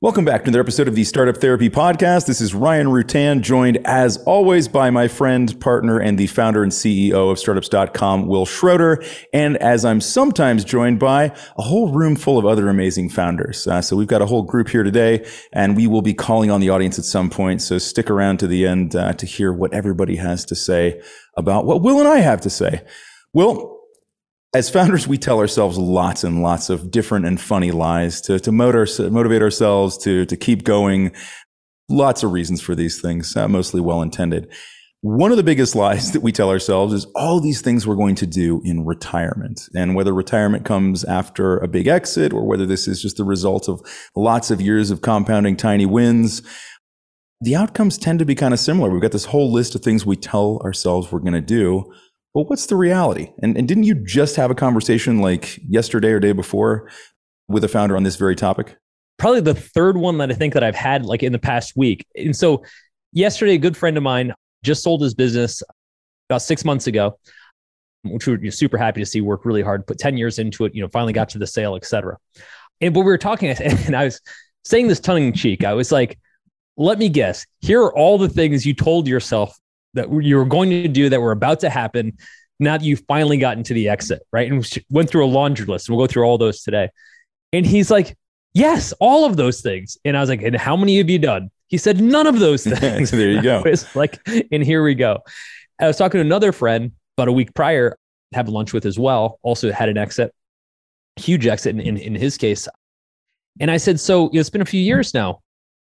Welcome back to another episode of the Startup Therapy Podcast. This is Ryan Rutan, joined as always by my friend, partner, and the founder and CEO of startups.com, Wil Schroter. And as I'm sometimes joined by a whole room full of other amazing founders. Uh, so we've got a whole group here today, and we will be calling on the audience at some point. So stick around to the end uh, to hear what everybody has to say about what Wil and I have to say. Wil, as founders, we tell ourselves lots and lots of different and funny lies to, to motivate, motivate ourselves to, to keep going. Lots of reasons for these things, uh, mostly well intended. One of the biggest lies that we tell ourselves is all these things we're going to do in retirement. And whether retirement comes after a big exit or whether this is just the result of lots of years of compounding tiny wins, the outcomes tend to be kind of similar. We've got this whole list of things we tell ourselves we're going to do well, what's the reality? And, and didn't you just have a conversation like yesterday or day before with a founder on this very topic? Probably the third one that I think that I've had like in the past week. And so yesterday, a good friend of mine just sold his business about six months ago, which we were super happy to see work really hard, put 10 years into it, you know, finally got to the sale, et cetera. And but we were talking, and I was saying this tongue in cheek. I was like, let me guess, here are all the things you told yourself that you were going to do that were about to happen now that you've finally gotten to the exit, right? And we went through a laundry list and we'll go through all those today. And he's like, Yes, all of those things. And I was like, And how many have you done? He said, None of those things. there you go. It's like, and here we go. I was talking to another friend about a week prior, have lunch with as well, also had an exit, huge exit in, in, in his case. And I said, So it's been a few years now.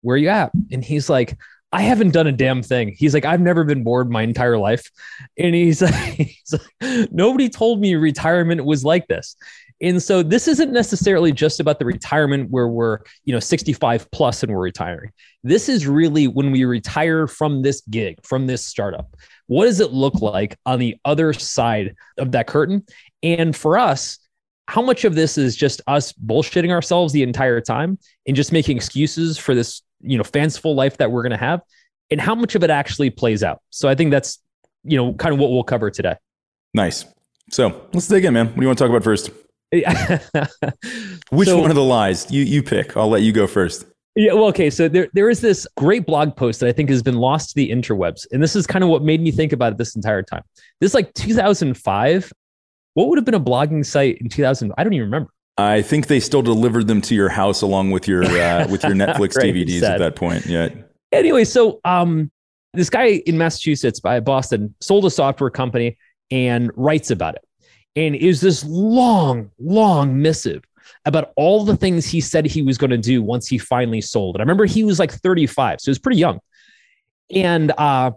Where are you at? And he's like, I haven't done a damn thing. He's like, I've never been bored my entire life. And he's like, he's like, nobody told me retirement was like this. And so this isn't necessarily just about the retirement where we're, you know, 65 plus and we're retiring. This is really when we retire from this gig, from this startup. What does it look like on the other side of that curtain? And for us, how much of this is just us bullshitting ourselves the entire time and just making excuses for this you know fanciful life that we're going to have and how much of it actually plays out so i think that's you know kind of what we'll cover today nice so let's dig in man what do you want to talk about first which so, one of the lies you you pick i'll let you go first yeah, well, okay. So there, there is this great blog post that I think has been lost to the interwebs. And this is kind of what made me think about it this entire time. This is like 2005. What would have been a blogging site in 2000? I don't even remember. I think they still delivered them to your house along with your uh, with your Netflix right, DVDs sad. at that point. Yeah. Anyway, so um, this guy in Massachusetts by Boston sold a software company and writes about it. And is this long, long missive about all the things he said he was going to do once he finally sold. it. I remember he was like 35, so he was pretty young. And uh,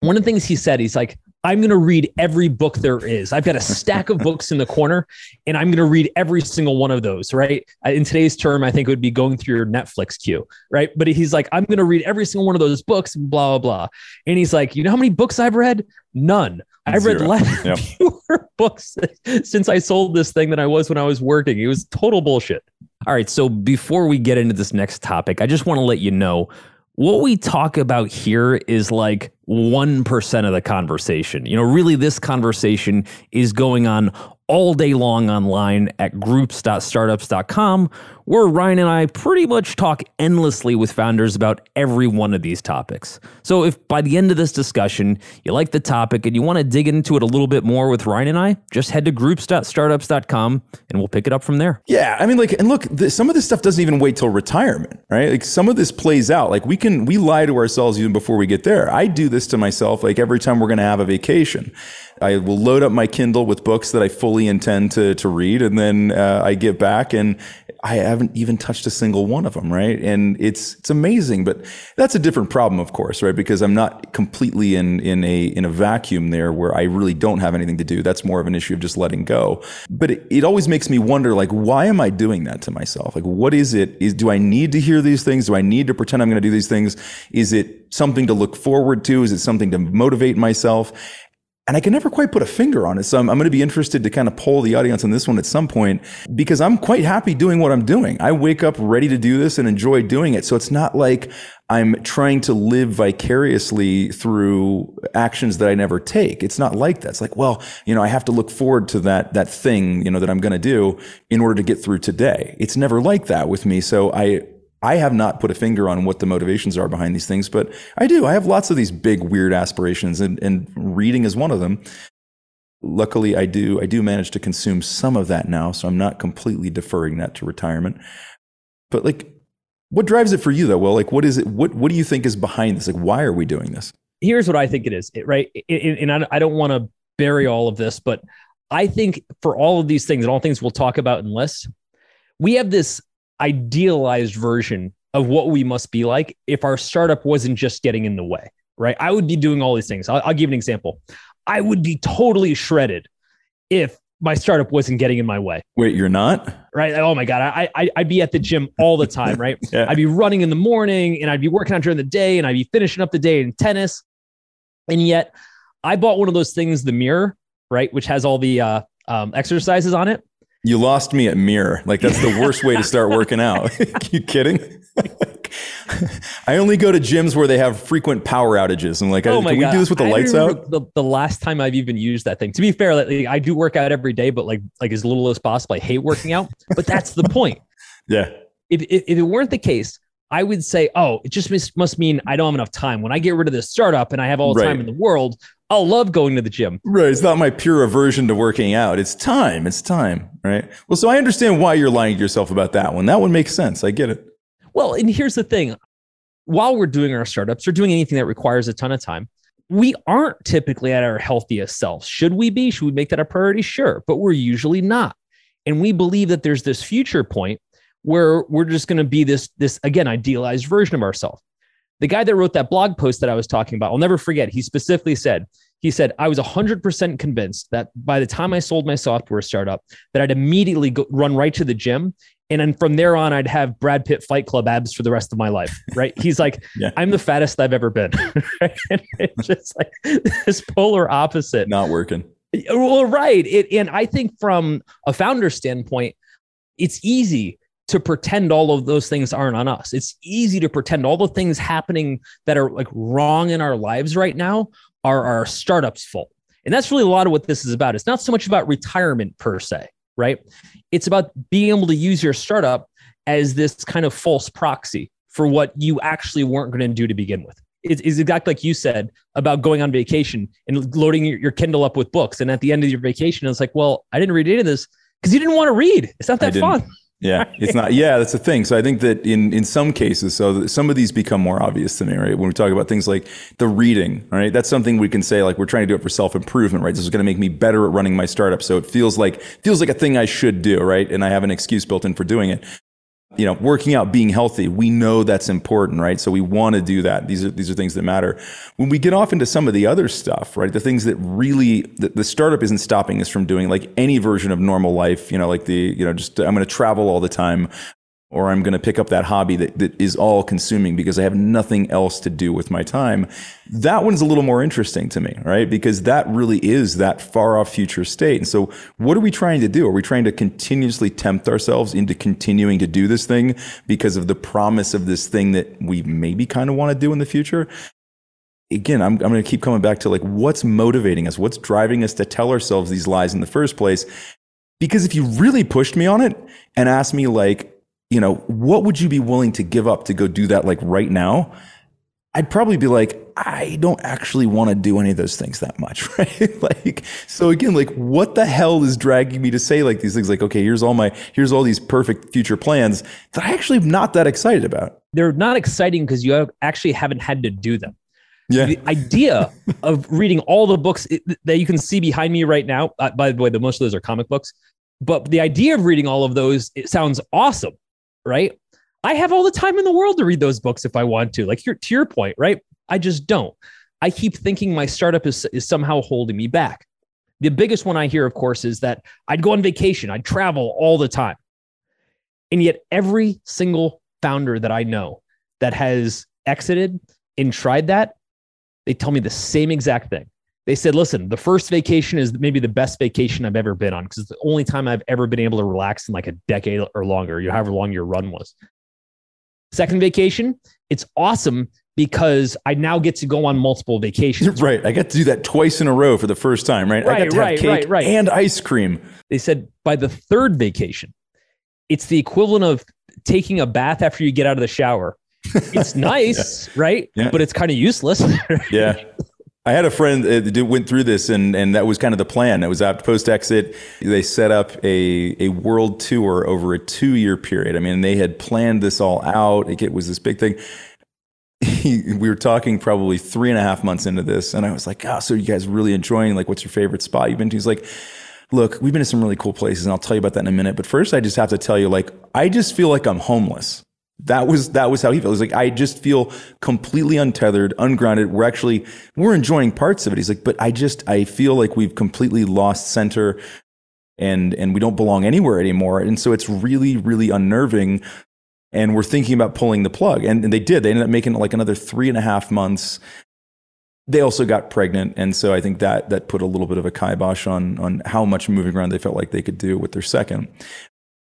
one of the things he said, he's like, I'm going to read every book there is. I've got a stack of books in the corner and I'm going to read every single one of those, right? In today's term, I think it would be going through your Netflix queue, right? But he's like, I'm going to read every single one of those books, blah, blah, blah. And he's like, you know how many books I've read? None. I've read less yep. fewer books since I sold this thing than I was when I was working. It was total bullshit. All right. So before we get into this next topic, I just want to let you know what we talk about here is like 1% of the conversation. You know, really, this conversation is going on all day long online at groups.startups.com, where Ryan and I pretty much talk endlessly with founders about every one of these topics. So if by the end of this discussion you like the topic and you want to dig into it a little bit more with Ryan and I, just head to groups.startups.com and we'll pick it up from there. Yeah, I mean like and look, the, some of this stuff doesn't even wait till retirement, right? Like some of this plays out. Like we can we lie to ourselves even before we get there. I do this to myself like every time we're going to have a vacation. I will load up my Kindle with books that I fully intend to to read, and then uh, I get back and I haven't even touched a single one of them, right? And it's it's amazing, but that's a different problem, of course, right? Because I'm not completely in in a in a vacuum there where I really don't have anything to do. That's more of an issue of just letting go. But it, it always makes me wonder, like, why am I doing that to myself? Like, what is it? Is do I need to hear these things? Do I need to pretend I'm going to do these things? Is it something to look forward to? Is it something to motivate myself? And I can never quite put a finger on it. So I'm, I'm, going to be interested to kind of poll the audience on this one at some point because I'm quite happy doing what I'm doing. I wake up ready to do this and enjoy doing it. So it's not like I'm trying to live vicariously through actions that I never take. It's not like that. It's like, well, you know, I have to look forward to that, that thing, you know, that I'm going to do in order to get through today. It's never like that with me. So I, I have not put a finger on what the motivations are behind these things, but I do. I have lots of these big, weird aspirations, and, and reading is one of them. Luckily, I do. I do manage to consume some of that now, so I'm not completely deferring that to retirement. But like, what drives it for you though? Well, like, what is it? What What do you think is behind this? Like, why are we doing this? Here's what I think it is. Right, and I don't want to bury all of this, but I think for all of these things and all things we'll talk about in lists, we have this idealized version of what we must be like if our startup wasn't just getting in the way, right? I would be doing all these things. I'll, I'll give an example. I would be totally shredded if my startup wasn't getting in my way. Wait, you're not? Right. Oh my God. I, I, I'd be at the gym all the time, right? yeah. I'd be running in the morning and I'd be working out during the day and I'd be finishing up the day in tennis. And yet I bought one of those things, the mirror, right? Which has all the uh, um, exercises on it. You lost me at mirror. Like that's the worst way to start working out. you kidding? I only go to gyms where they have frequent power outages. I'm like, uh, oh my can God. we do this with the I lights out? The, the last time I've even used that thing. To be fair, like, I do work out every day, but like like as little as possible. I hate working out, but that's the point. Yeah. If, if, if it weren't the case, I would say, oh, it just must, must mean I don't have enough time. When I get rid of this startup and I have all the right. time in the world, I'll love going to the gym. Right. It's not my pure aversion to working out. It's time. It's time. Right. Well, so I understand why you're lying to yourself about that one. That one makes sense. I get it. Well, and here's the thing while we're doing our startups or doing anything that requires a ton of time, we aren't typically at our healthiest selves. Should we be? Should we make that a priority? Sure. But we're usually not. And we believe that there's this future point where we're just going to be this, this again, idealized version of ourselves. The guy that wrote that blog post that I was talking about, I'll never forget. He specifically said, he said, I was 100% convinced that by the time I sold my software startup, that I'd immediately go, run right to the gym. And then from there on, I'd have Brad Pitt Fight Club abs for the rest of my life. Right. He's like, yeah. I'm the fattest I've ever been. it's just like this polar opposite. Not working. Well, right. It, and I think from a founder standpoint, it's easy to pretend all of those things aren't on us. It's easy to pretend all the things happening that are like wrong in our lives right now are our startups fault. And that's really a lot of what this is about. It's not so much about retirement per se, right? It's about being able to use your startup as this kind of false proxy for what you actually weren't going to do to begin with. It's, it's exactly like you said about going on vacation and loading your, your Kindle up with books. And at the end of your vacation, it's like, well, I didn't read any of this because you didn't want to read. It's not that fun. Yeah, it's not. Yeah, that's the thing. So I think that in in some cases, so some of these become more obvious to me, right? When we talk about things like the reading, right? That's something we can say like we're trying to do it for self improvement, right? This is going to make me better at running my startup, so it feels like feels like a thing I should do, right? And I have an excuse built in for doing it you know, working out, being healthy, we know that's important, right? So we want to do that. These are these are things that matter. When we get off into some of the other stuff, right? The things that really the, the startup isn't stopping us from doing like any version of normal life, you know, like the, you know, just I'm going to travel all the time or I'm going to pick up that hobby that, that is all consuming because I have nothing else to do with my time. That one's a little more interesting to me, right? Because that really is that far off future state. And so, what are we trying to do? Are we trying to continuously tempt ourselves into continuing to do this thing because of the promise of this thing that we maybe kind of want to do in the future? Again, I'm, I'm going to keep coming back to like what's motivating us? What's driving us to tell ourselves these lies in the first place? Because if you really pushed me on it and asked me, like, you know, what would you be willing to give up to go do that like right now? I'd probably be like, I don't actually want to do any of those things that much, right? like, so again, like, what the hell is dragging me to say like these things? Like, okay, here's all my, here's all these perfect future plans that I actually am not that excited about. They're not exciting because you actually haven't had to do them. Yeah. The idea of reading all the books that you can see behind me right now. Uh, by the way, the most of those are comic books, but the idea of reading all of those it sounds awesome right? I have all the time in the world to read those books if I want to. Like your, to your point, right? I just don't. I keep thinking my startup is, is somehow holding me back. The biggest one I hear, of course, is that I'd go on vacation, I'd travel all the time. And yet, every single founder that I know that has exited and tried that, they tell me the same exact thing they said, listen, the first vacation is maybe the best vacation I've ever been on because it's the only time I've ever been able to relax in like a decade or longer, you know, however long your run was. Second vacation, it's awesome because I now get to go on multiple vacations. Right. I got to do that twice in a row for the first time, right? right I got to right, have cake right, right. and ice cream. They said by the third vacation, it's the equivalent of taking a bath after you get out of the shower. It's nice, yeah. right? Yeah. But it's kind of useless. yeah. I had a friend uh, that went through this, and, and that was kind of the plan. That was after post exit. They set up a, a world tour over a two year period. I mean, they had planned this all out. It was this big thing. We were talking probably three and a half months into this, and I was like, "Oh, so you guys really enjoying? Like, what's your favorite spot you've been to?" He's like, "Look, we've been to some really cool places, and I'll tell you about that in a minute. But first, I just have to tell you, like, I just feel like I'm homeless." That was that was how he felt. He was like, I just feel completely untethered, ungrounded. We're actually we're enjoying parts of it. He's like, but I just I feel like we've completely lost center and and we don't belong anywhere anymore. And so it's really, really unnerving. And we're thinking about pulling the plug. And, and they did. They ended up making like another three and a half months. They also got pregnant. And so I think that that put a little bit of a kibosh on on how much moving around they felt like they could do with their second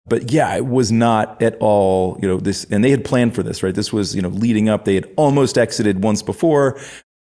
but yeah, it was not at all, you know, this, and they had planned for this, right? This was, you know, leading up. They had almost exited once before,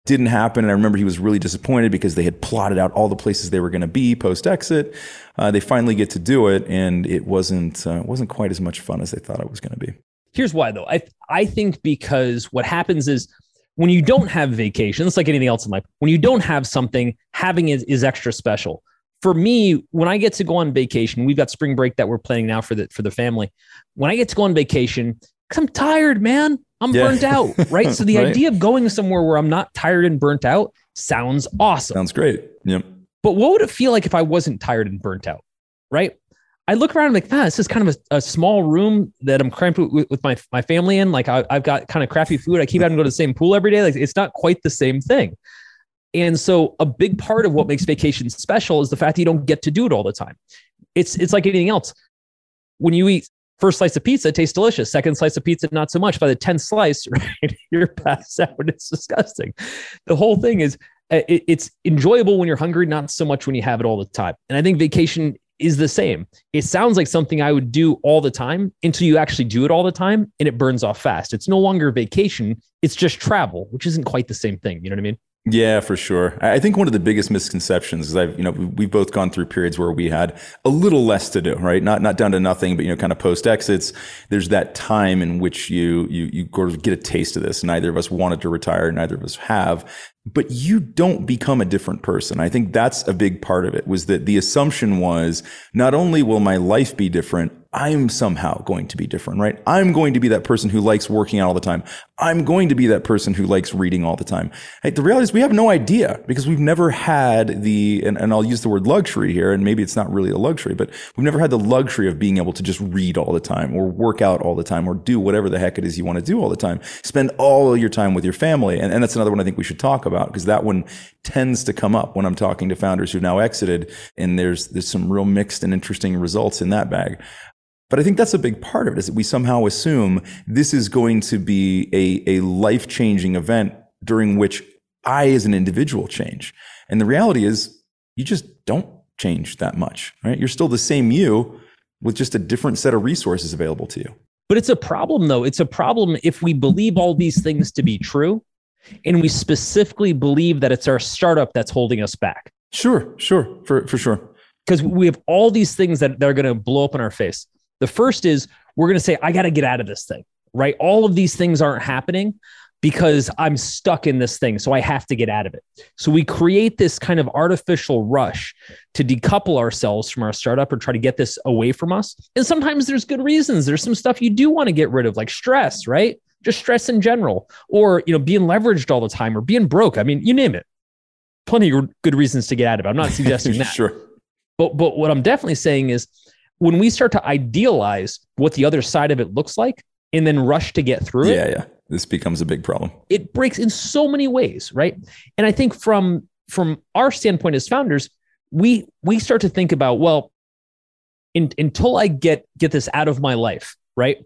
didn't happen. And I remember he was really disappointed because they had plotted out all the places they were going to be post exit. Uh, they finally get to do it, and it wasn't uh, wasn't quite as much fun as they thought it was going to be. Here's why, though. I I think because what happens is when you don't have vacation, it's like anything else in life. When you don't have something, having it is extra special for me, when I get to go on vacation, we've got spring break that we're planning now for the for the family. When I get to go on vacation, because I'm tired, man. I'm yeah. burnt out, right? So the right. idea of going somewhere where I'm not tired and burnt out sounds awesome. Sounds great. Yep. But what would it feel like if I wasn't tired and burnt out? Right. I look around and I'm like, ah, this is kind of a, a small room that I'm cramped with, with my, my family in. Like I, have got kind of crappy food. I keep having to go to the same pool every day. Like it's not quite the same thing. And so a big part of what makes vacation special is the fact that you don't get to do it all the time. It's it's like anything else. When you eat first slice of pizza, it tastes delicious. Second slice of pizza, not so much. By the 10th slice, right, you're passed out it's disgusting. The whole thing is uh, it, it's enjoyable when you're hungry, not so much when you have it all the time. And I think vacation is the same. It sounds like something I would do all the time until you actually do it all the time and it burns off fast. It's no longer vacation, it's just travel, which isn't quite the same thing. You know what I mean? Yeah, for sure. I think one of the biggest misconceptions is I've, you know, we've both gone through periods where we had a little less to do, right? Not not down to nothing, but you know, kind of post exits. There's that time in which you you you sort of get a taste of this. Neither of us wanted to retire, neither of us have but you don't become a different person. I think that's a big part of it was that the assumption was not only will my life be different, I'm somehow going to be different, right? I'm going to be that person who likes working out all the time. I'm going to be that person who likes reading all the time. Hey, the reality is we have no idea because we've never had the, and, and I'll use the word luxury here, and maybe it's not really a luxury, but we've never had the luxury of being able to just read all the time or work out all the time or do whatever the heck it is you want to do all the time. Spend all of your time with your family. And, and that's another one I think we should talk about because that one tends to come up when I'm talking to founders who've now exited and there's, there's some real mixed and interesting results in that bag. But I think that's a big part of it is that we somehow assume this is going to be a, a life changing event during which I, as an individual, change. And the reality is, you just don't change that much, right? You're still the same you with just a different set of resources available to you. But it's a problem, though. It's a problem if we believe all these things to be true and we specifically believe that it's our startup that's holding us back. Sure, sure, for, for sure. Because we have all these things that, that are going to blow up in our face. The first is we're going to say, I got to get out of this thing, right? All of these things aren't happening because I'm stuck in this thing. So I have to get out of it. So we create this kind of artificial rush to decouple ourselves from our startup or try to get this away from us. And sometimes there's good reasons. There's some stuff you do want to get rid of, like stress, right? Just stress in general, or you know, being leveraged all the time or being broke. I mean, you name it. Plenty of good reasons to get out of it. I'm not suggesting that. sure. But but what I'm definitely saying is when we start to idealize what the other side of it looks like and then rush to get through yeah, it. Yeah, yeah. This becomes a big problem. It breaks in so many ways, right? And I think from from our standpoint as founders, we we start to think about, well, in, until I get get this out of my life, right?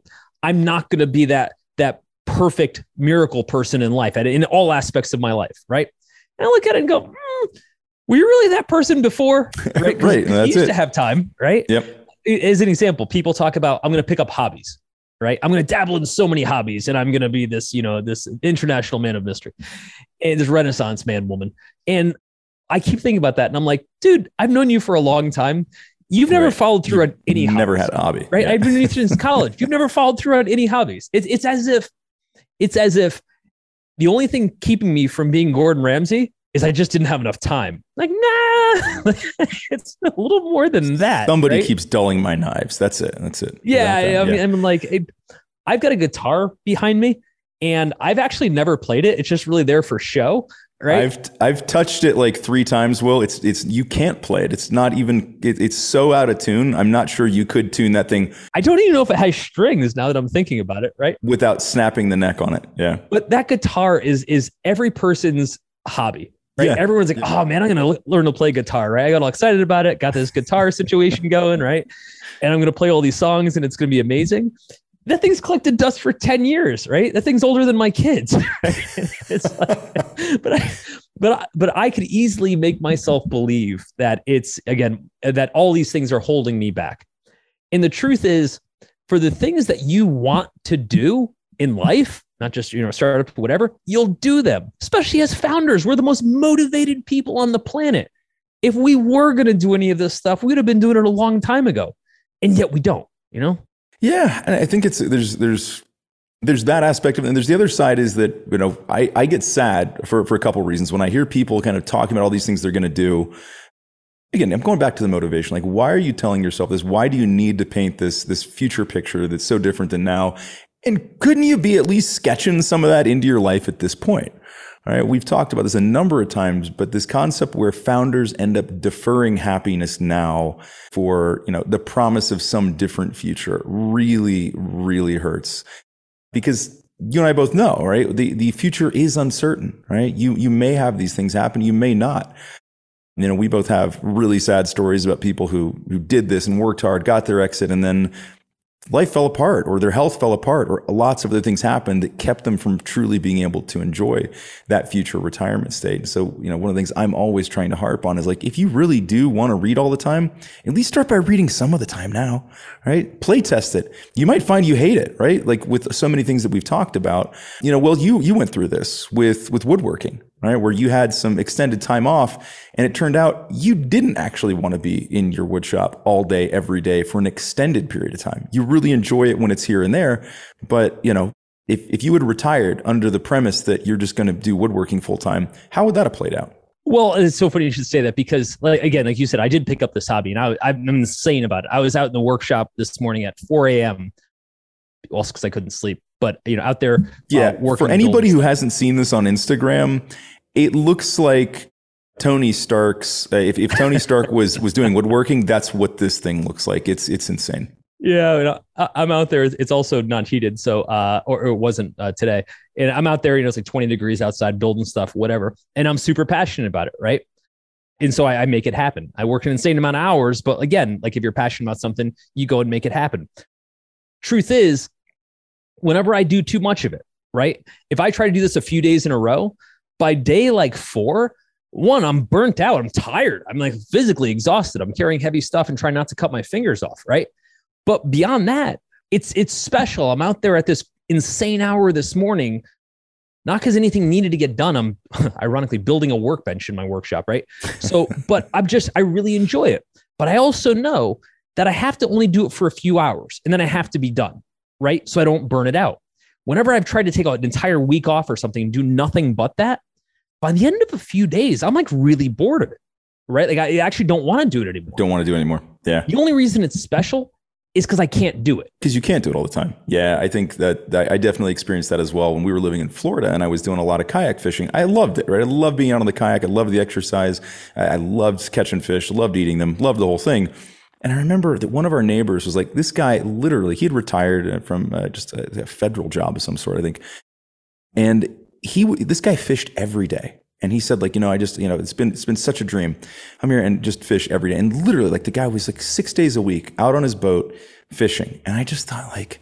I'm not going to be that that perfect miracle person in life at, in all aspects of my life, right? And I look at it and go, mm, were you really that person before? Right. right. You used it. to have time, right? Yep as an example, people talk about I'm going to pick up hobbies, right? I'm going to dabble in so many hobbies, and I'm going to be this, you know, this international man of mystery, and this Renaissance man woman. And I keep thinking about that, and I'm like, dude, I've known you for a long time. You've never Right. followed through on any Never had a hobby. right? Yeah. I've been with you since college. You've never followed through on any hobbies. It's it's as if it's as if the only thing keeping me from being Gordon Ramsay is I just didn't have enough time. Like, nah, it's a little more than that. Somebody right? keeps dulling my knives. That's it. That's it. Yeah, I, I mean, yeah. I mean, like, it, I've got a guitar behind me, and I've actually never played it. It's just really there for show, right? I've I've touched it like three times. Wil it's it's you can't play it. It's not even. It, it's so out of tune. I'm not sure you could tune that thing I don't even know if it has strings now that I'm thinking about it, right? without snapping the neck on it. Yeah. But that guitar is is every person's hobby. Right. Yeah. Everyone's like, oh man, I'm gonna l- learn to play guitar, right? I got all excited about it, got this guitar situation going, right? And I'm gonna play all these songs and it's gonna be amazing. That thing's collected dust for 10 years, right? That thing's older than my kids. Right? It's like, but I but I, but I could easily make myself believe that it's again that all these things are holding me back. And the truth is, for the things that you want to do in life, not just you know startup whatever, you'll do them. Especially as founders, we're the most motivated people on the planet. If we were going to do any of this stuff, we'd have been doing it a long time ago, and yet we don't. You know? Yeah, and I think it's there's there's there's that aspect of it, and there's the other side is that you know I I get sad for for a couple of reasons when I hear people kind of talking about all these things they're going to do. Again, I'm going back to the motivation. Like, why are you telling yourself this? Why do you need to paint this this future picture that's so different than now? And couldn't you be at least sketching some of that into your life at this point? All right, we've talked about this a number of times, but this concept where founders end up deferring happiness now for, you know, the promise of some different future really, really hurts. Because you and I both know, right? The the future is uncertain, right? You you may have these things happen, you may not. You know, we both have really sad stories about people who who did this and worked hard, got their exit, and then life fell apart or their health fell apart or lots of other things happened that kept them from truly being able to enjoy that future retirement state. So, you know, one of the things I'm always trying to harp on is like, if you really do want to read all the time, at least start by reading some of the time now, right? Play test it. You might find you hate it, right? Like with so many things that we've talked about, you know, well, you, you went through this with, with woodworking, right? Where you had some extended time off and it turned out you didn't actually want to be in your wood shop all day, every day for an extended period of time. You really enjoy it when it's here and there. But, you know, if, if you had retired under the premise that you're just going to do woodworking full time, how would that have played out? Well, it's so funny you should say that because, like again, like you said, I did pick up this hobby, and I, I'm insane about it. I was out in the workshop this morning at 4 a.m. Also, because I couldn't sleep, but you know, out there, uh, Yeah. working for anybody who hasn't seen this on Instagram, it looks like Tony Stark's. Uh, if, if Tony Stark was was doing woodworking, that's what this thing looks like. It's it's insane. Yeah, you know, I, I'm out there. It's also not heated, so uh, or, or it wasn't uh, today. And I'm out there. You know, it's like 20 degrees outside, building stuff, whatever. And I'm super passionate about it, right? And so I, I make it happen. I work an insane amount of hours, but again, like if you're passionate about something, you go and make it happen. Truth is, whenever I do too much of it, right? If I try to do this a few days in a row, by day like four, one, I'm burnt out. I'm tired. I'm like physically exhausted. I'm carrying heavy stuff and trying not to cut my fingers off, right? But beyond that, it's it's special. I'm out there at this insane hour this morning, not because anything needed to get done. I'm ironically building a workbench in my workshop, right? So, but I'm just I really enjoy it. But I also know that I have to only do it for a few hours and then I have to be done, right? So I don't burn it out. Whenever I've tried to take an entire week off or something and do nothing but that, by the end of a few days, I'm like really bored of it, right? Like I actually don't want to do it anymore. Don't want to do it anymore. Yeah. The only reason it's special is because I can't do it. because you can't do it all the time. Yeah, I think that, that I definitely experienced that as well when we were living in Florida and I was doing a lot of kayak fishing. I loved it, right? I loved being out on the kayak. I loved the exercise. I, I loved catching fish. Loved eating them. Loved the whole thing. And I remember that one of our neighbors was like, this guy literally, he had retired from uh, just a, a federal job of some sort, I think. And he, this guy fished every day. And he said, like, you know, I just, you know, it's been, it's been such a dream. I'm here and just fish every day. And literally, like, the guy was like six days a week out on his boat fishing. And I just thought, like,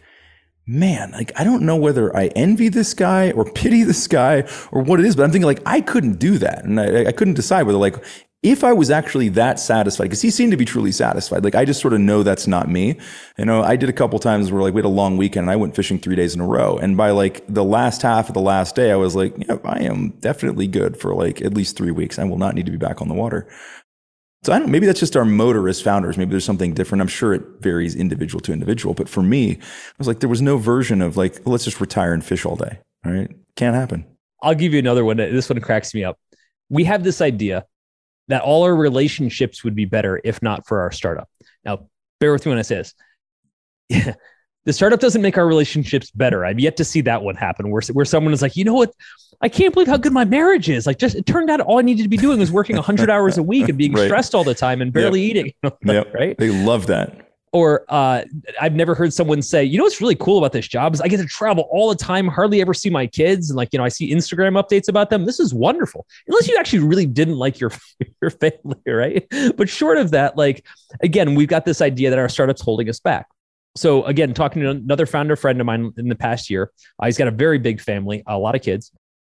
man, like, I don't know whether I envy this guy or pity this guy or what it is, but I'm thinking, like, I couldn't do that. And I, I couldn't decide whether, like, if I was actually that satisfied, because he seemed to be truly satisfied, like I just sort of know that's not me. You know, I did a couple times where like we had a long weekend and I went fishing three days in a row. And by like the last half of the last day, I was like, yeah, I am definitely good for like at least three weeks. I will not need to be back on the water. So I don't. Maybe that's just our motor as founders. Maybe there's something different. I'm sure it varies individual to individual. But for me, I was like, there was no version of like, let's just retire and fish all day. All right, can't happen. I'll give you another one. This one cracks me up. We have this idea that all our relationships would be better if not for our startup. Now, bear with me when I say this. Yeah, the startup doesn't make our relationships better. I've yet to see that one happen where, where someone is like, you know what? I can't believe how good my marriage is. Like, just it turned out all I needed to be doing was working 100 hours a week and being right. stressed all the time and barely yep. eating. yep. Right. They love that. Or uh, I've never heard someone say, you know, what's really cool about this job is I get to travel all the time, hardly ever see my kids. And like, you know, I see Instagram updates about them. This is wonderful. Unless you actually really didn't like your, your family, right? But short of that, like, again, we've got this idea that our startup's holding us back. So again, talking to another founder friend of mine in the past year, uh, he's got a very big family, a lot of kids.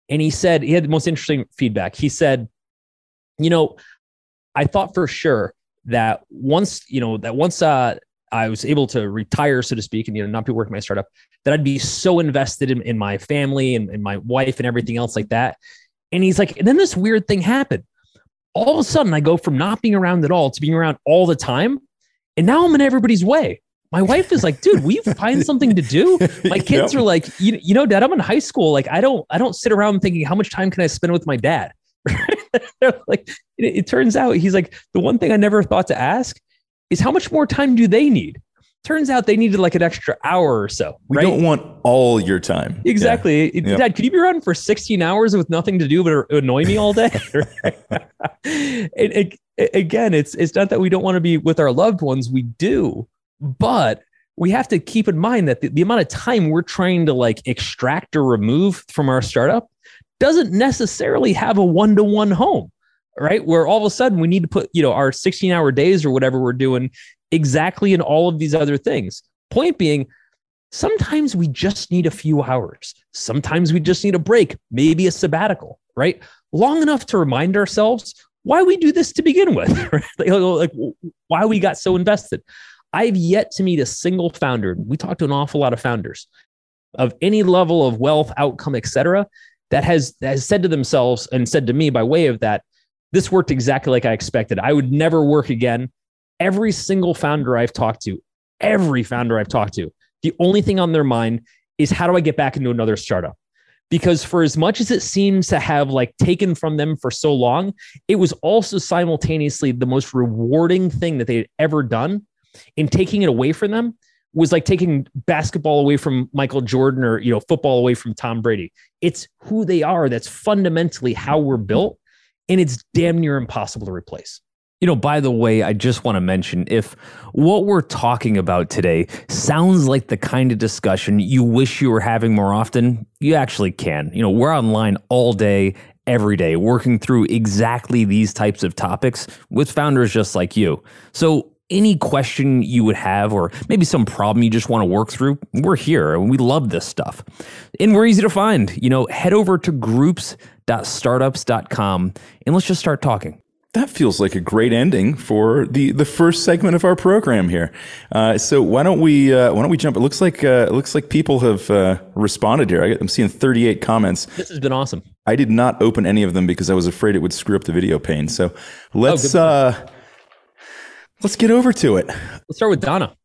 And he said, he had the most interesting feedback. He said, you know, I thought for sure that once, you know, that once uh, I was able to retire, so to speak, and you know, not be working my startup, that I'd be so invested in, in my family and, and my wife and everything else like that. And he's like, and then this weird thing happened. All of a sudden, I go from not being around at all to being around all the time. And now I'm in everybody's way. My wife is like, dude, we find something to do. My kids yep. are like, you, you know, dad, I'm in high school. Like, I don't, I don't sit around thinking how much time can I spend with my dad. like, it, it turns out he's like, the one thing I never thought to ask is how much more time do they need? Turns out they needed like an extra hour or so. We right? don't want all your time. Exactly. Yeah. Dad, could you be around for 16 hours with nothing to do but annoy me all day? it, it, again, it's it's not that we don't want to be with our loved ones. We do, but we have to keep in mind that the, the amount of time we're trying to like extract or remove from our startup doesn't necessarily have a one-to-one home right? Where all of a sudden we need to put, you know, our 16 hour days or whatever we're doing exactly in all of these other things. Point being, sometimes we just need a few hours. Sometimes we just need a break, maybe a sabbatical, right? Long enough to remind ourselves why we do this to begin with, right? like, why we got so invested. I've yet to meet a single founder. We talked to an awful lot of founders of any level of wealth, outcome, et cetera, that has, that has said to themselves and said to me by way of that, this worked exactly like I expected. I would never work again. Every single founder I've talked to, every founder I've talked to, the only thing on their mind is how do I get back into another startup? Because for as much as it seems to have like taken from them for so long, it was also simultaneously the most rewarding thing that they had ever done. In taking it away from them was like taking basketball away from Michael Jordan or you know football away from Tom Brady. It's who they are. That's fundamentally how we're built and it's damn near impossible to replace. You know, by the way, I just want to mention if what we're talking about today sounds like the kind of discussion you wish you were having more often, you actually can. You know, we're online all day, every day, working through exactly these types of topics with founders just like you. So, any question you would have, or maybe some problem you just want to work through, we're here and we love this stuff. And we're easy to find. You know, head over to groups startups.com and let's just start talking. That feels like a great ending for the, the first segment of our program here. Uh, so why don't we uh, why don't we jump? It looks like uh, it looks like people have uh, responded here. I'm seeing 38 comments. This has been awesome. I did not open any of them because I was afraid it would screw up the video pane. So let's oh, let's get over to it. Let's start with Donna.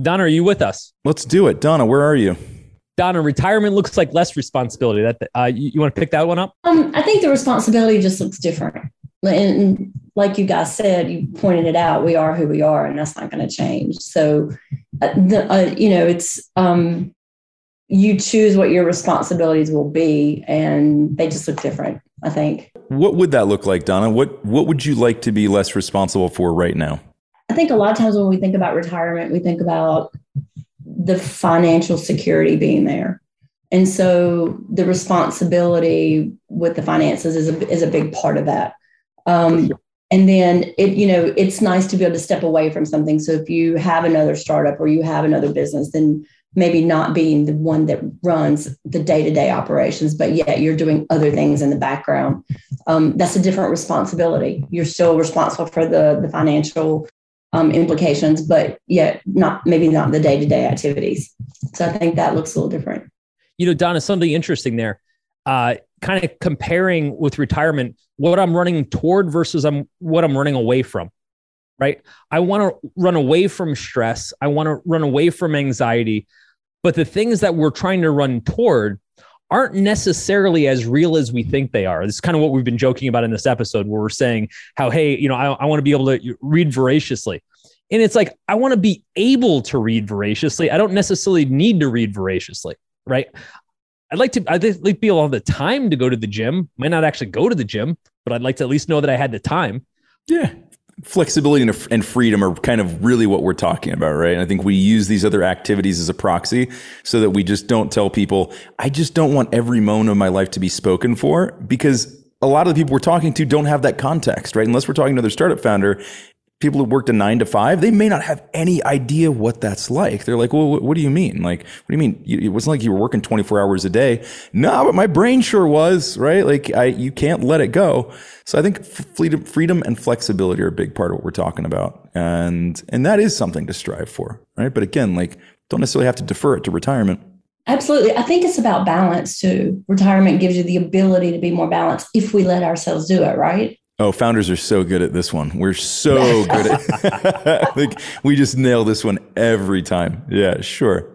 Donna, are you with us? Let's do it. Donna, where are you? Donna, retirement looks like less responsibility. That uh, you, you want to pick that one up? Um, I think the responsibility just looks different. And like you guys said, you pointed it out. We are who we are, and that's not going to change. So, uh, the, uh, you know, it's um, you choose what your responsibilities will be, and they just look different. I think. What would that look like, Donna? What What would you like to be less responsible for right now? I think a lot of times when we think about retirement, we think about the financial security being there. And so the responsibility with the finances is a, is a big part of that. Um, and then it, you know, it's nice to be able to step away from something. So if you have another startup or you have another business, then maybe not being the one that runs the day-to-day operations, but yet you're doing other things in the background. Um, that's a different responsibility. You're still responsible for the the financial um, implications, but yet not maybe not the day to day activities. So I think that looks a little different. You know, Donna, something interesting there. Uh, kind of comparing with retirement what I'm running toward versus I'm what I'm running away from. Right? I want to run away from stress. I want to run away from anxiety. But the things that we're trying to run toward aren't necessarily as real as we think they are. This is kind of what we've been joking about in this episode where we're saying how, hey, you know, I, I want to be able to read voraciously. And it's like, I want to be able to read voraciously. I don't necessarily need to read voraciously, right? I'd like to, I'd like to be able to have the time to go to the gym. Might not actually go to the gym, but I'd like to at least know that I had the time. Yeah flexibility and freedom are kind of really what we're talking about, right? And I think we use these other activities as a proxy so that we just don't tell people, I just don't want every moan of my life to be spoken for because a lot of the people we're talking to don't have that context, right? Unless we're talking to their startup founder people who worked a nine to five, they may not have any idea what that's like. They're like, well, what, do you mean? Like, what do you mean? it wasn't like you were working 24 hours a day. No, but my brain sure was, right? Like, I, you can't let it go. So I think freedom, and flexibility are a big part of what we're talking about. And, and that is something to strive for, right? But again, like, don't necessarily have to defer it to retirement. Absolutely. I think it's about balance too. Retirement gives you the ability to be more balanced if we let ourselves do it, right? Oh, founders are so good at this one. We're so good at like we just nail this one every time. Yeah, sure.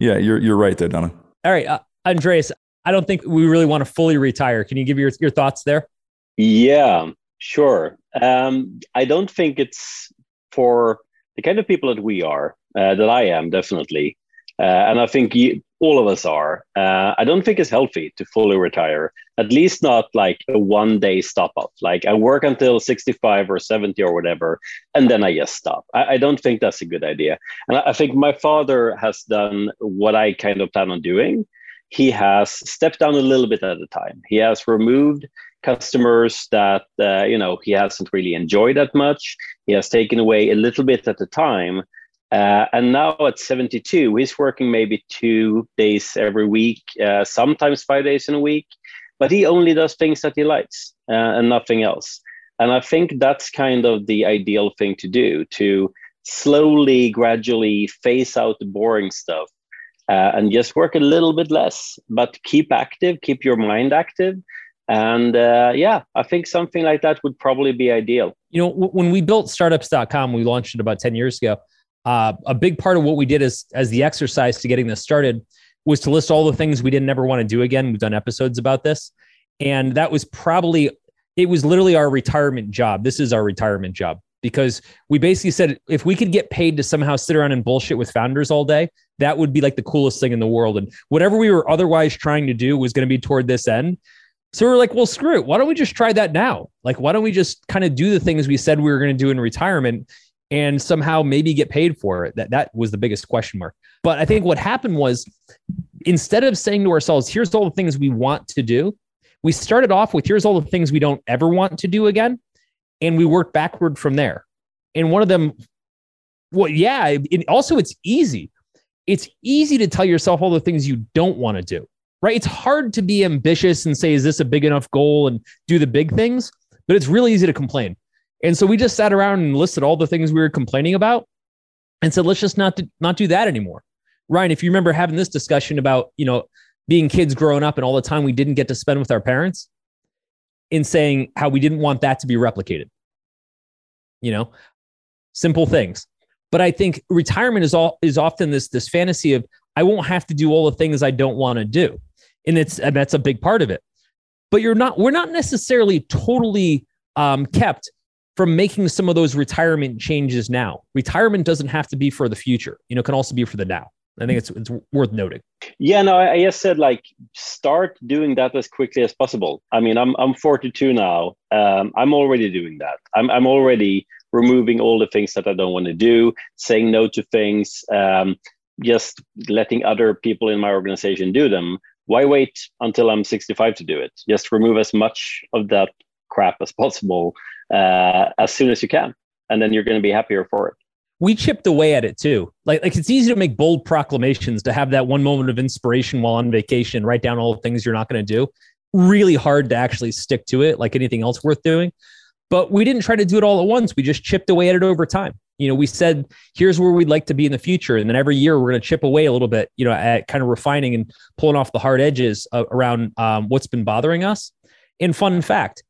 Yeah, you're you're right there, Donna. All right, uh, Andreas, I don't think we really want to fully retire. Can you give your your thoughts there? Yeah, sure. Um, I don't think it's for the kind of people that we are, uh, that I am definitely, uh, and I think you, all of us are. Uh, I don't think it's healthy to fully retire, at least not like a one day stop up. Like I work until 65 or 70 or whatever, and then I just stop. I, I don't think that's a good idea. And I, I think my father has done what I kind of plan on doing. He has stepped down a little bit at a time. He has removed customers that uh, you know he hasn't really enjoyed that much. He has taken away a little bit at a time uh, and now at 72, he's working maybe two days every week, uh, sometimes five days in a week, but he only does things that he likes uh, and nothing else. And I think that's kind of the ideal thing to do to slowly, gradually phase out the boring stuff uh, and just work a little bit less, but keep active, keep your mind active. And uh, yeah, I think something like that would probably be ideal. You know, when we built startups.com, we launched it about 10 years ago uh, a big part of what we did as as the exercise to getting this started was to list all the things we didn't ever want to do again. We've done episodes about this, and that was probably it was literally our retirement job. This is our retirement job because we basically said if we could get paid to somehow sit around and bullshit with founders all day, that would be like the coolest thing in the world. And whatever we were otherwise trying to do was going to be toward this end. So we are like, well, screw it. Why don't we just try that now? Like, why don't we just kind of do the things we said we were going to do in retirement and somehow maybe get paid for it. That that was the biggest question mark. But I think what happened was instead of saying to ourselves, here's all the things we want to do, we started off with here's all the things we don't ever want to do again. And we worked backward from there. And one of them, well, yeah, it, also it's easy. It's easy to tell yourself all the things you don't want to do, right? It's hard to be ambitious and say, is this a big enough goal and do the big things? But it's really easy to complain. And so we just sat around and listed all the things we were complaining about and said, let's just not, do, not do that anymore. Ryan, if you remember having this discussion about, you know, being kids growing up and all the time we didn't get to spend with our parents in saying how we didn't want that to be replicated. You know, simple things. But I think retirement is all is often this this fantasy of I won't have to do all the things I don't want to do. And it's and that's a big part of it. But you're not we're not necessarily totally um, kept from making some of those retirement changes now. Retirement doesn't have to be for the future. You know, can also be for the now. I think it's it's worth noting. Yeah, no, I just said like start doing that as quickly as possible. I mean, I'm I'm 42 now. Um, I'm already doing that. I'm I'm already removing all the things that I don't want to do, saying no to things, um, just letting other people in my organization do them. Why wait until I'm 65 to do it? Just remove as much of that crap as possible uh, as soon as you can, and then you're going to be happier for it. We chipped away at it too. Like, like it's easy to make bold proclamations to have that one moment of inspiration while on vacation, write down all the things you're not going to do. Really hard to actually stick to it, like anything else worth doing. But we didn't try to do it all at once. We just chipped away at it over time. You know, we said, here's where we'd like to be in the future. And then every year we're going to chip away a little bit, you know, at kind of refining and pulling off the hard edges around um, what's been bothering us. And fun fact,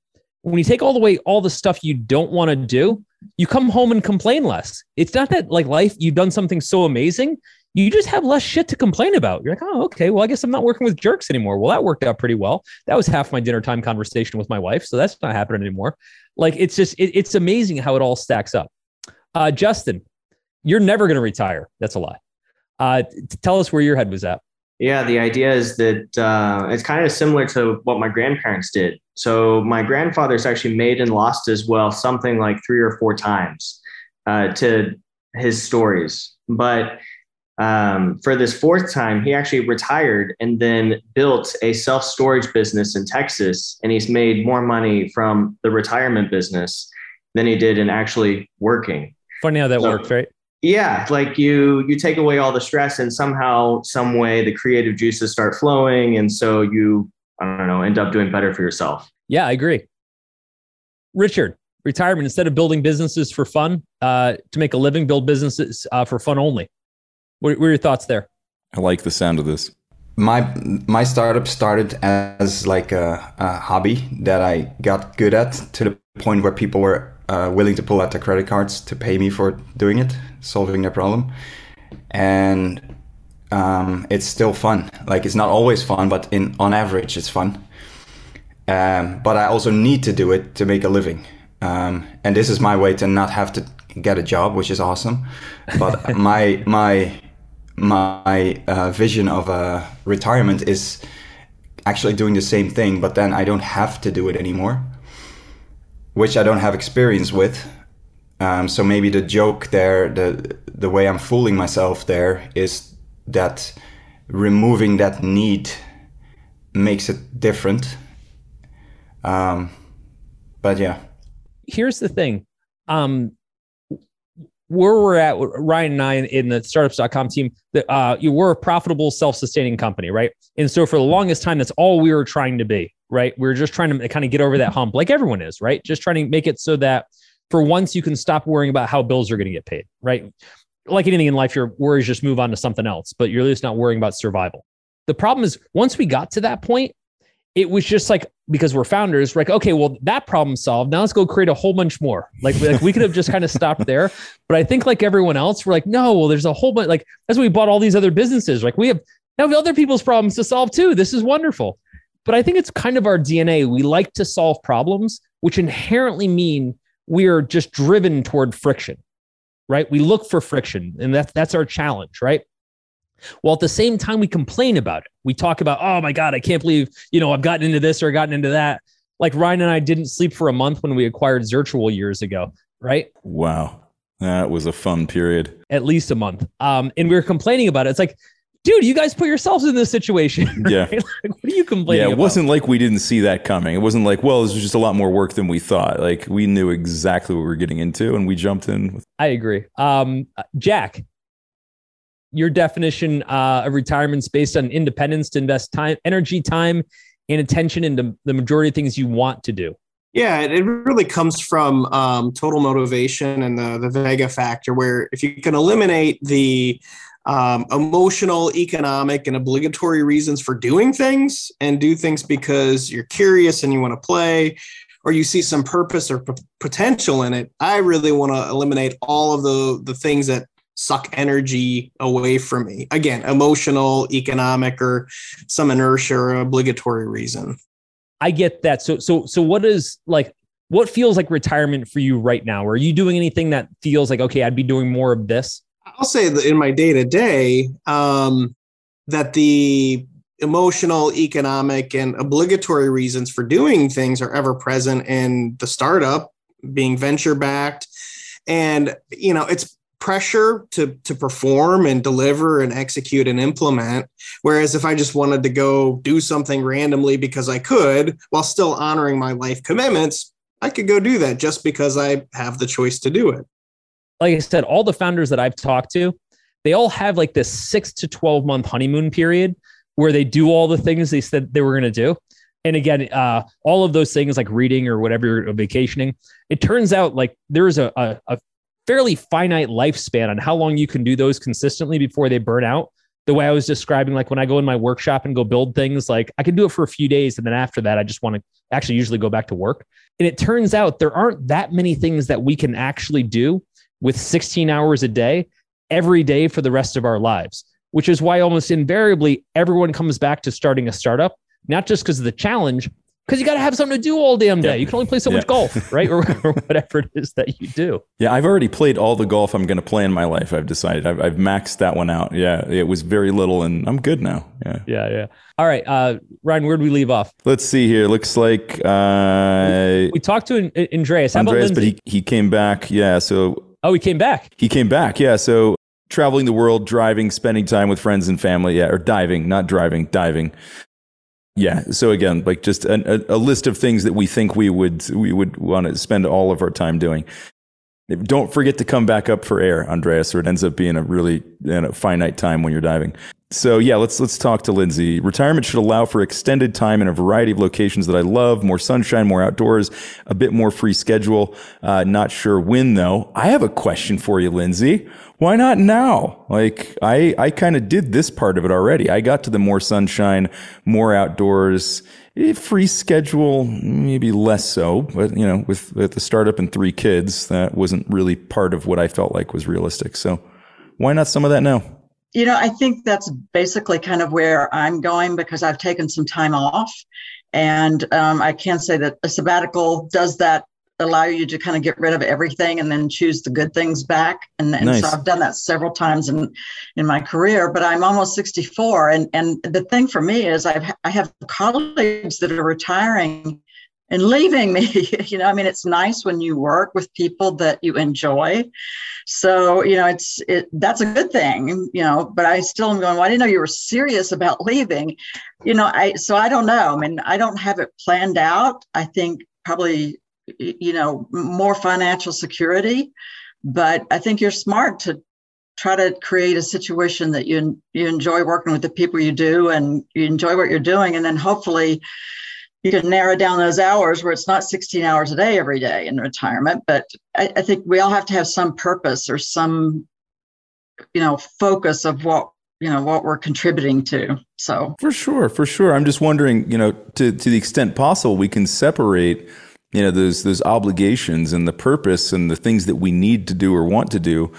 when you take all the way all the stuff you don't want to do, you come home and complain less. It's not that like life, you've done something so amazing. You just have less shit to complain about. You're like, oh, okay. Well, I guess I'm not working with jerks anymore. Well, that worked out pretty well. That was half my dinner time conversation with my wife. So that's not happening anymore. Like, it's just, it, it's amazing how it all stacks up. Uh, Justin, you're never going to retire. That's a lie. Uh, tell us where your head was at. Yeah, the idea is that uh, it's kind of similar to what my grandparents did. So my grandfather's actually made and lost his wealth something like three or four times uh, to his stories. But um, for this fourth time, he actually retired and then built a self storage business in Texas. And he's made more money from the retirement business than he did in actually working. Funny how that so, works, right? Yeah like you you take away all the stress and somehow some way the creative juices start flowing and so you i don't know end up doing better for yourself. Yeah i agree. Richard retirement instead of building businesses for fun uh, to make a living build businesses uh, for fun only. What, what are your thoughts there? I like the sound of this. My my startup started as like a, a hobby that i got good at to the point where people were uh, willing to pull out their credit cards to pay me for doing it, solving their problem. And um, it's still fun. Like it's not always fun, but in on average, it's fun. Um, but I also need to do it to make a living. Um, and this is my way to not have to get a job, which is awesome. But my my my uh, vision of uh, retirement is actually doing the same thing, but then I don't have to do it anymore which I don't have experience with. Um, so maybe the joke there, the the way I'm fooling myself there is that removing that need makes it different. Um, but yeah. Here's the thing. Um, where we're at, Ryan and I in the startups.com team, uh, you were a profitable, self-sustaining company, right? And so for the longest time, that's all we were trying to be right? We're just trying to kind of get over that hump, like everyone is, right? Just trying to make it so that for once you can stop worrying about how bills are going to get paid, right? Like anything in life, your worries just move on to something else, but you're at least not worrying about survival. The problem is once we got to that point, it was just like because we're founders, like okay, well that problem solved. Now let's go create a whole bunch more. Like, like we could have just kind of stopped there, but I think like everyone else, we're like, no, well there's a whole bunch. Like that's why we bought all these other businesses. Like we have now other people's problems to solve too. This is wonderful. But I think it's kind of our DNA. We like to solve problems, which inherently mean we are just driven toward friction, right? We look for friction, and that's that's our challenge, right? Well, at the same time, we complain about it. We talk about, oh my God, I can't believe, you know, I've gotten into this or gotten into that. Like Ryan and I didn't sleep for a month when we acquired Zirtual years ago, right? Wow. That was a fun period. At least a month. Um, and we were complaining about it. It's like, dude, you guys put yourselves in this situation. Right? Yeah. like, what are you complaining Yeah, it about? wasn't like we didn't see that coming. It wasn't like, well, this was just a lot more work than we thought. Like we knew exactly what we were getting into and we jumped in. With- I agree. Um, Jack, your definition uh, of retirement is based on independence to invest time, energy, time, and attention into the majority of things you want to do. Yeah, it really comes from um, total motivation and the the Vega factor, where if you can eliminate the um, emotional, economic, and obligatory reasons for doing things and do things because you're curious and you want to play or you see some purpose or p- potential in it. I really want to eliminate all of the, the things that suck energy away from me. Again, emotional, economic, or some inertia or obligatory reason. I get that. So, so, so what is like, what feels like retirement for you right now? Are you doing anything that feels like, okay, I'd be doing more of this? I'll say that in my day to day, that the emotional, economic, and obligatory reasons for doing things are ever present in the startup, being venture backed, and you know it's pressure to to perform and deliver and execute and implement. Whereas if i just wanted to go do something randomly because i could while still honoring my life commitments i could go do that just because i have the choice to do it like I said, all the founders that I've talked to, they all have like this six to 12 month honeymoon period where they do all the things they said they were going to do. And again, uh, all of those things like reading or whatever you're vacationing, it turns out like there's a, a, a fairly finite lifespan on how long you can do those consistently before they burn out. The way I was describing, like when I go in my workshop and go build things, like I can do it for a few days. And then after that, I just want to actually usually go back to work. And it turns out there aren't that many things that we can actually do with 16 hours a day every day for the rest of our lives, which is why almost invariably everyone comes back to starting a startup, not just because of the challenge, because you got to have something to do all damn day. You can only play so much golf, right? or, or, whatever it is that you do. Yeah, I've already played all the golf I'm going to play in my life. I've decided I've, I've, maxed that one out. Yeah, it was very little, and I'm good now. Yeah, yeah, yeah. All right, uh, Ryan, where do we leave off? Let's see here. Looks like uh, we, talked to Andreas. How Andreas, but he he came back. Yeah, so oh, he came back. He came back. Yeah, so traveling the world, driving, spending time with friends and family. Yeah, or diving, not driving, diving. Yeah. So again, like just a, a, list of things that we think we would we would want to spend all of our time doing. Don't forget to come back up for air, Andreas, or it ends up being a really you know, finite time when you're diving. So yeah, let's let's talk to Lindsay. Retirement should allow for extended time in a variety of locations that I love, more sunshine, more outdoors, a bit more free schedule. Uh, not sure when though. I have a question for you, Lindsay. Why not now? Like I I kind of did this part of it already. I got to the more sunshine, more outdoors, eh, free schedule, maybe less so, but you know, with with the startup and three kids, that wasn't really part of what I felt like was realistic. So why not some of that now? You know, I think that's basically kind of where I'm going because I've taken some time off. And um, I can say that a sabbatical does that allow you to kind of get rid of everything and then choose the good things back. And, and nice. so I've done that several times in, in my career, but I'm almost 64. And, and the thing for me is I've, I have colleagues that are retiring and leaving me you know i mean it's nice when you work with people that you enjoy. So you know it's it that's a good thing you know but i still am going well i didn't know you were serious about leaving. You know i so i don't know. I mean i don't have it planned out. I think probably you know more financial security but i think you're smart to try to create a situation that you you enjoy working with the people you do and you enjoy what you're doing. And then hopefully you can narrow down those hours where it's not 16 hours a day every day in retirement but I, I, think we all have to have some purpose or some you know focus of what you know what we're contributing to so for sure for sure i'm just wondering you know to to the extent possible we can separate you know those those obligations and the purpose and the things that we need to do or want to do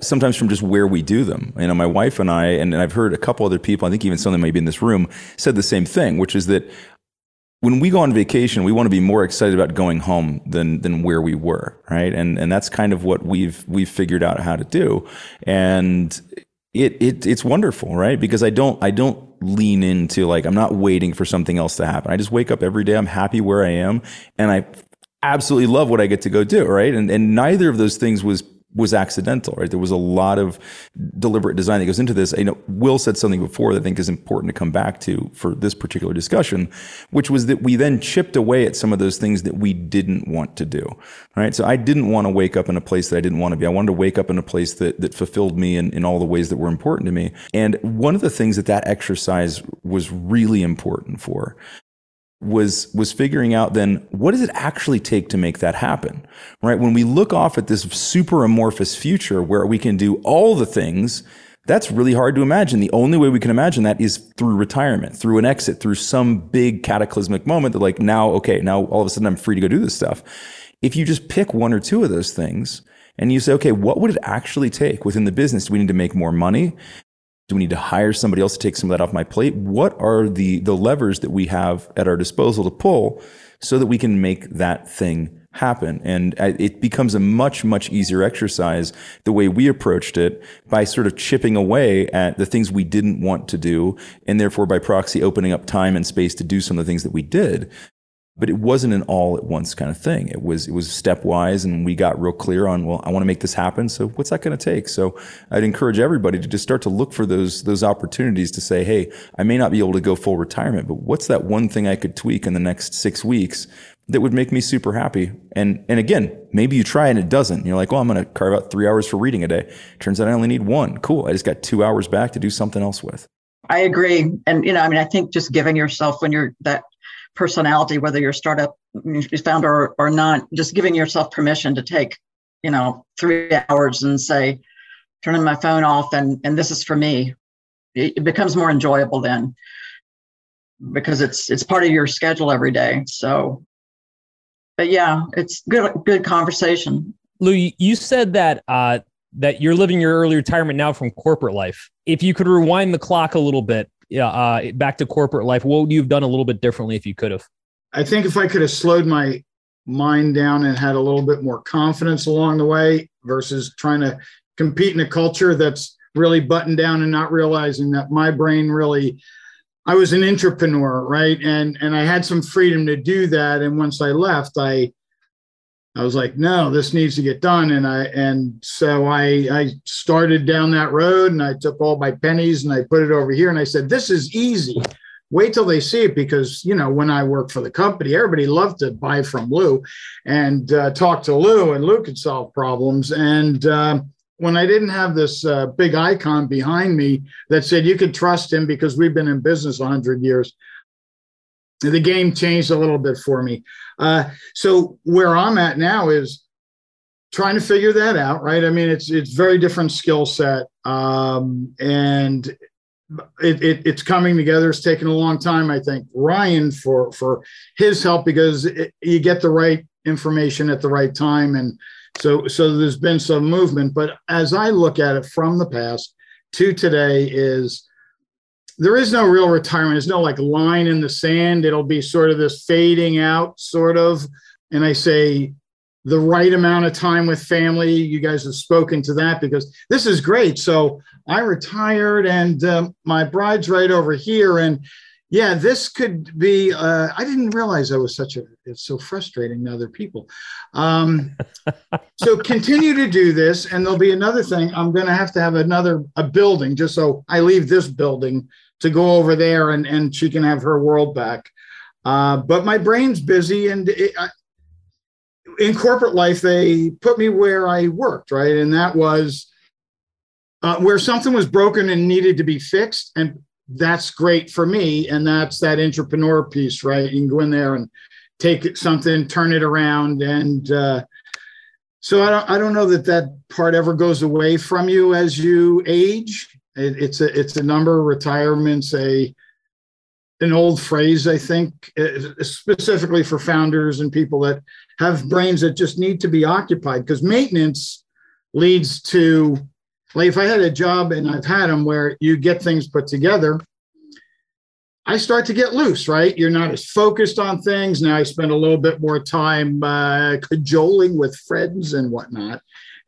sometimes from just where we do them. You know, my wife and I, and I've heard a couple other people, I think even some of them maybe in this room, said the same thing, which is that when we go on vacation, we want to be more excited about going home than than where we were, right? And and that's kind of what we've we've figured out how to do, and it it it's wonderful, right? Because I don't I don't lean into like I'm not waiting for something else to happen. I just wake up every day. I'm happy where I am, and I absolutely love what I get to go do, right? And and neither of those things was was accidental, right? There was a lot of deliberate design that goes into this. You know, Wil said something before that I think is important to come back to for this particular discussion, which was that we then chipped away at some of those things that we didn't want to do, right? So I didn't want to wake up in a place that I didn't want to be. I wanted to wake up in a place that that fulfilled me in, in all the ways that were important to me. And one of the things that that exercise was really important for was was figuring out then what does it actually take to make that happen right when we look off at this super amorphous future where we can do all the things that's really hard to imagine the only way we can imagine that is through retirement through an exit through some big cataclysmic moment that like now okay now all of a sudden i'm free to go do this stuff if you just pick one or two of those things and you say, okay, what would it actually take within the business? Do we need to make more money? Do we need to hire somebody else to take some of that off my plate? What are the the levers that we have at our disposal to pull so that we can make that thing happen? And it becomes a much much easier exercise the way we approached it by sort of chipping away at the things we didn't want to do, and therefore by proxy opening up time and space to do some of the things that we did but it wasn't an all at once kind of thing. It was it was stepwise, and we got real clear on well, I want to make this happen. So what's that going to take? So I'd encourage everybody to just start to look for those those opportunities to say, hey, I may not be able to go full retirement, but what's that one thing I could tweak in the next six weeks that would make me super happy? And and again, maybe you try and it doesn't. You're like, well, I'm going to carve out three hours for reading a day. Turns out I only need one. Cool. I just got two hours back to do something else with. I agree. And, you know, I mean, I think just giving yourself when you're that personality, whether you're a startup founder or, or not, just giving yourself permission to take you know, three hours and say, turning my phone off and, and this is for me. It, it becomes more enjoyable then because it's it's part of your schedule every day. So but yeah, it's good good conversation. Lou, you said that uh, that you're living your early retirement now from corporate life. If you could rewind the clock a little bit, uh, back to corporate life, what would you have done a little bit differently if you could have? I think if I could have slowed my mind down and had a little bit more confidence along the way versus trying to compete in a culture that's really buttoned down and not realizing that my brain really I was an entrepreneur, right? And and I had some freedom to do that. And once I left, I I was like, no, this needs to get done. And I and so I I started down that road and I took all my pennies and I put it over here and I said, this is easy. Wait till they see it because you know when I worked for the company, everybody loved to buy from Lou and uh, talk to Lou, and Lou could solve problems. And uh, when I didn't have this uh, big icon behind me that said you could trust him because we've been in business 100 years, the game changed a little bit for me. Uh, so where I'm at now is trying to figure that out, right? I mean, it's it's very different skill set, um, and it, it, it's coming together. It's taken a long time, I think. Ryan for for his help because it, you get the right information at the right time and so, so there's been some movement, but as I look at it from the past to today, is there is no real retirement. There's no like line in the sand. It'll be sort of this fading out, sort of. And I say the right amount of time with family. You guys have spoken to that because this is great. So I retired, and um, my bride's right over here, and yeah, this could be. Uh, I didn't realize I was such a. It's so frustrating to other people. Um, so continue to do this, and there'll be another thing. I'm going to have to have another a building just so I leave this building to go over there, and and she can have her world back. Uh, but my brain's busy, and it, I, in corporate life, they put me where I worked, right, and that was. Uh, where something was broken and needed to be fixed, and that's great for me. And that's that entrepreneur piece, right? You can go in there and take something, turn it around. And uh, so I don't, I don't know that that part ever goes away from you as you age. It, it's a, it's a number, of retirement's a, an old phrase, I think, uh, specifically for founders and people that have brains that just need to be occupied because maintenance leads to like if I had a job and I've had them where you get things put together, I start to get loose, right? You're not as focused on things. Now I spend a little bit more time uh, cajoling with friends and whatnot.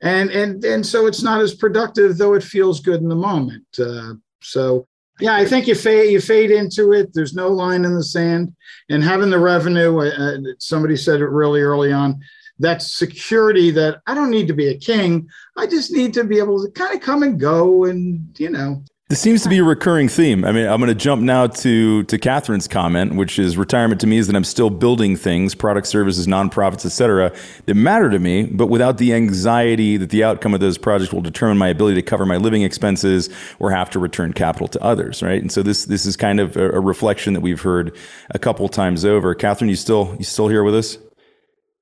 And, and, and so it's not as productive, though it feels good in the moment. Uh, so yeah, I think you fade you fade into it. There's no line in the sand, and having the revenue. Uh, uh somebody said it really early on that security that I don't need to be a king. I just need to be able to kind of come and go and, you know. This seems to be a recurring theme. I mean, I'm going to jump now to to Catherine's comment, which is retirement to me is that I'm still building things, product services, nonprofits, et cetera, that matter to me, but without the anxiety that the outcome of those projects will determine my ability to cover my living expenses or have to return capital to others, right? And so this this is kind of a, a reflection that we've heard a couple times over. Catherine, you still you still here with us?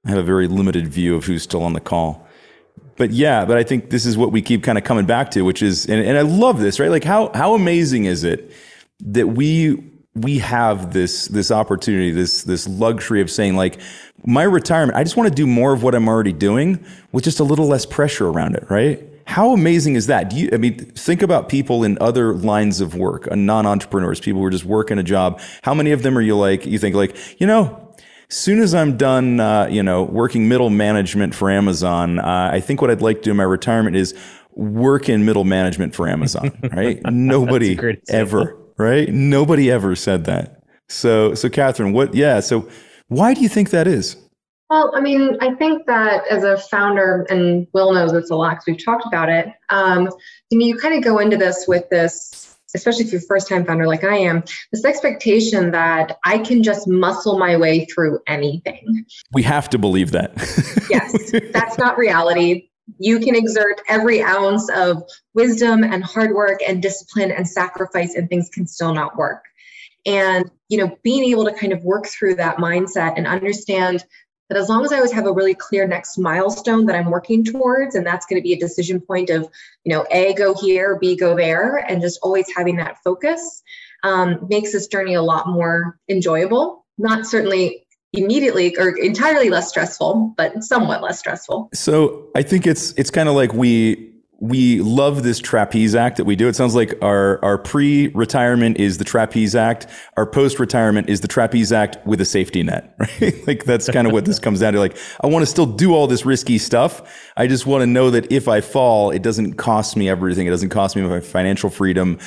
I have a very limited view of who's still on the call. But yeah, but I think this is what we keep kind of coming back to, which is, and, and I love this, right? Like how how amazing is it that we we have this this opportunity, this this luxury of saying like my retirement, I just want to do more of what I'm already doing with just a little less pressure around it, right? How amazing is that? Do you I mean think about people in other lines of work, non-entrepreneurs, people who are just working a job. How many of them are you like you think like, you know, soon as I'm done, uh, you know, working middle management for Amazon, uh, I think what I'd like to do in my retirement is work in middle management for Amazon. Right? Nobody ever, right? Nobody ever said that. So, so Catherine, what? Yeah. So, why do you think that is? Well, I mean, I think that as a founder, and Wil knows this a lot because we've talked about it. Um, you know, you kind of go into this with this especially if you're a first time founder like I am, this expectation that I can just muscle my way through anything. We have to believe that. yes, that's not reality. You can exert every ounce of wisdom and hard work and discipline and sacrifice, and things can still not work. And, you know, being able to kind of work through that mindset and understand that as long as I always have a really clear next milestone that I'm working towards, and that's going to be a decision point of, you know, A, go here, B, go there, and just always having that focus um, makes this journey a lot more enjoyable. Not certainly immediately or entirely less stressful, but somewhat less stressful. So I think it's it's kind of like we we love this trapeze act that we do. It sounds like our, our pre-retirement is the trapeze act. Our post-retirement is the trapeze act with a safety net, right? like that's kind of what this comes down to. Like, I want to still do all this risky stuff. I just want to know that if I fall, it doesn't cost me everything. It doesn't cost me my financial freedom,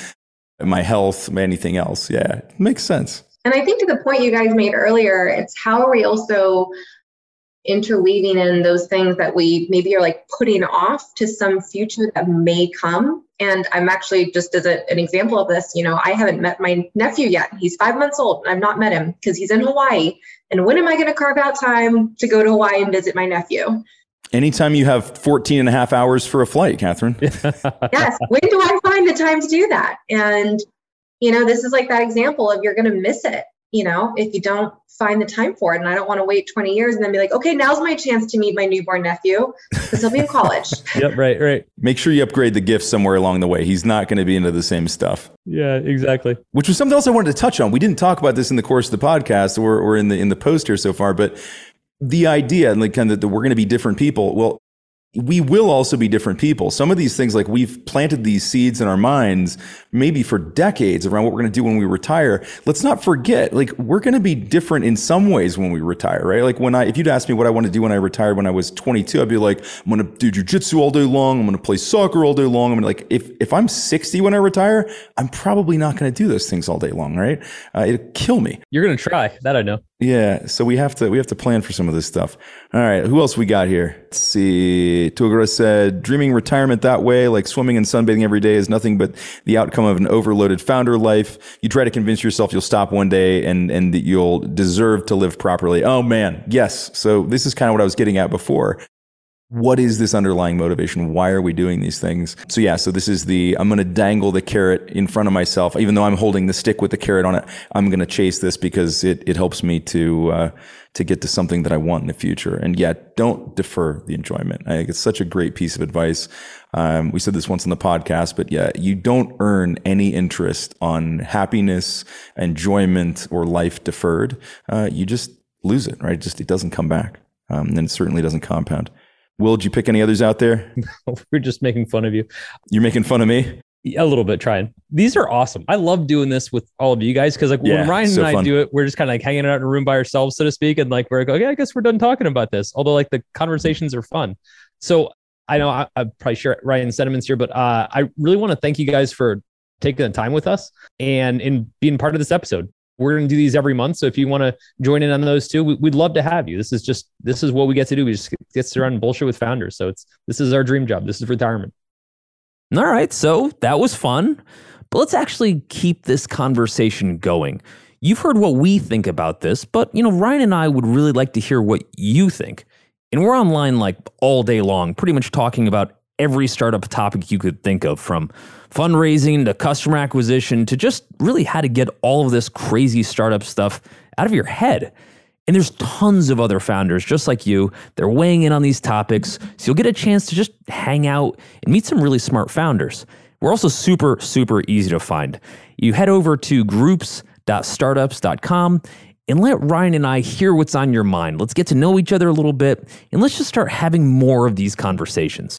my health, anything else. Yeah, makes sense. And I think to the point you guys made earlier, it's how are we also interweaving in those things that we maybe are like putting off to some future that may come. And I'm actually just as a, an example of this, you know, I haven't met my nephew yet. He's five months old and I've not met him because he's in Hawaii. And when am I going to carve out time to go to Hawaii and visit my nephew? Anytime you have 14 and a half hours for a flight, Catherine. yes. When do I find the time to do that? And, you know, this is like that example of you're going to miss it you know, if you don't find the time for it. And I don't want to wait 20 years and then be like, okay, now's my chance to meet my newborn nephew because he'll be in college. yep, right, right. Make sure you upgrade the gift somewhere along the way. He's not going to be into the same stuff. Yeah, exactly. Which was something else I wanted to touch on. We didn't talk about this in the course of the podcast or, or in the in the post here so far, but the idea, and like kind of that we're going to be different people. Well, we will also be different people. Some of these things, like we've planted these seeds in our minds, maybe for decades around what we're going to do when we retire. Let's not forget, like we're going to be different in some ways when we retire, right? Like when I, if you'd ask me what I want to do when I retired when I was 22, I'd be like, I'm going to do jujitsu all day long. I'm going to play soccer all day long. I'm to like, if, if I'm 60 when I retire, I'm probably not going to do those things all day long, right? Uh, it'd kill me. You're going to try that. I know. Yeah, so we have to we have to plan for some of this stuff. All right, who else we got here? Let's see. Tugura said, "Dreaming retirement that way, like swimming and sunbathing every day, is nothing but the outcome of an overloaded founder life. You try to convince yourself you'll stop one day and and that you'll deserve to live properly. Oh man, yes. So this is kind of what I was getting at before what is this underlying motivation? Why are we doing these things? So yeah, so this is the I'm going to dangle the carrot in front of myself, even though I'm holding the stick with the carrot on it. I'm going to chase this because it it helps me to uh, to get to something that I want in the future. And yet, don't defer the enjoyment. I think it's such a great piece of advice. Um, we said this once in the podcast, but yeah, you don't earn any interest on happiness, enjoyment, or life deferred. Uh, you just lose it, right? Just it doesn't come back, um, and it certainly doesn't compound. Wil, did you pick any others out there? we're just making fun of you. You're making fun of me? A little bit, trying. These are awesome. I love doing this with all of you guys because, like, yeah, when Ryan so and I fun. do it, we're just kind of like hanging out in a room by ourselves, so to speak, and like we're like, okay, I guess we're done talking about this. Although, like, the conversations are fun. So I know I, I probably share Ryan's sentiments here, but uh, I really want to thank you guys for taking the time with us and in being part of this episode we're going to do these every month. So if you want to join in on those too, we'd love to have you. This is just this is what we get to do. We just get to run bullshit with founders. So it's this is our dream job. This is retirement. All right, so that was fun, but let's actually keep this conversation going. You've heard what we think about this, but you know Ryan and I would really like to hear what you think. And we're online like all day long, pretty much talking about every startup topic you could think of from fundraising to customer acquisition to just really how to get all of this crazy startup stuff out of your head. And there's tons of other founders just like you. They're weighing in on these topics. So you'll get a chance to just hang out and meet some really smart founders. We're also super, super easy to find. You head over to groups.startups.com and let Ryan and I hear what's on your mind. Let's get to know each other a little bit and let's just start having more of these conversations.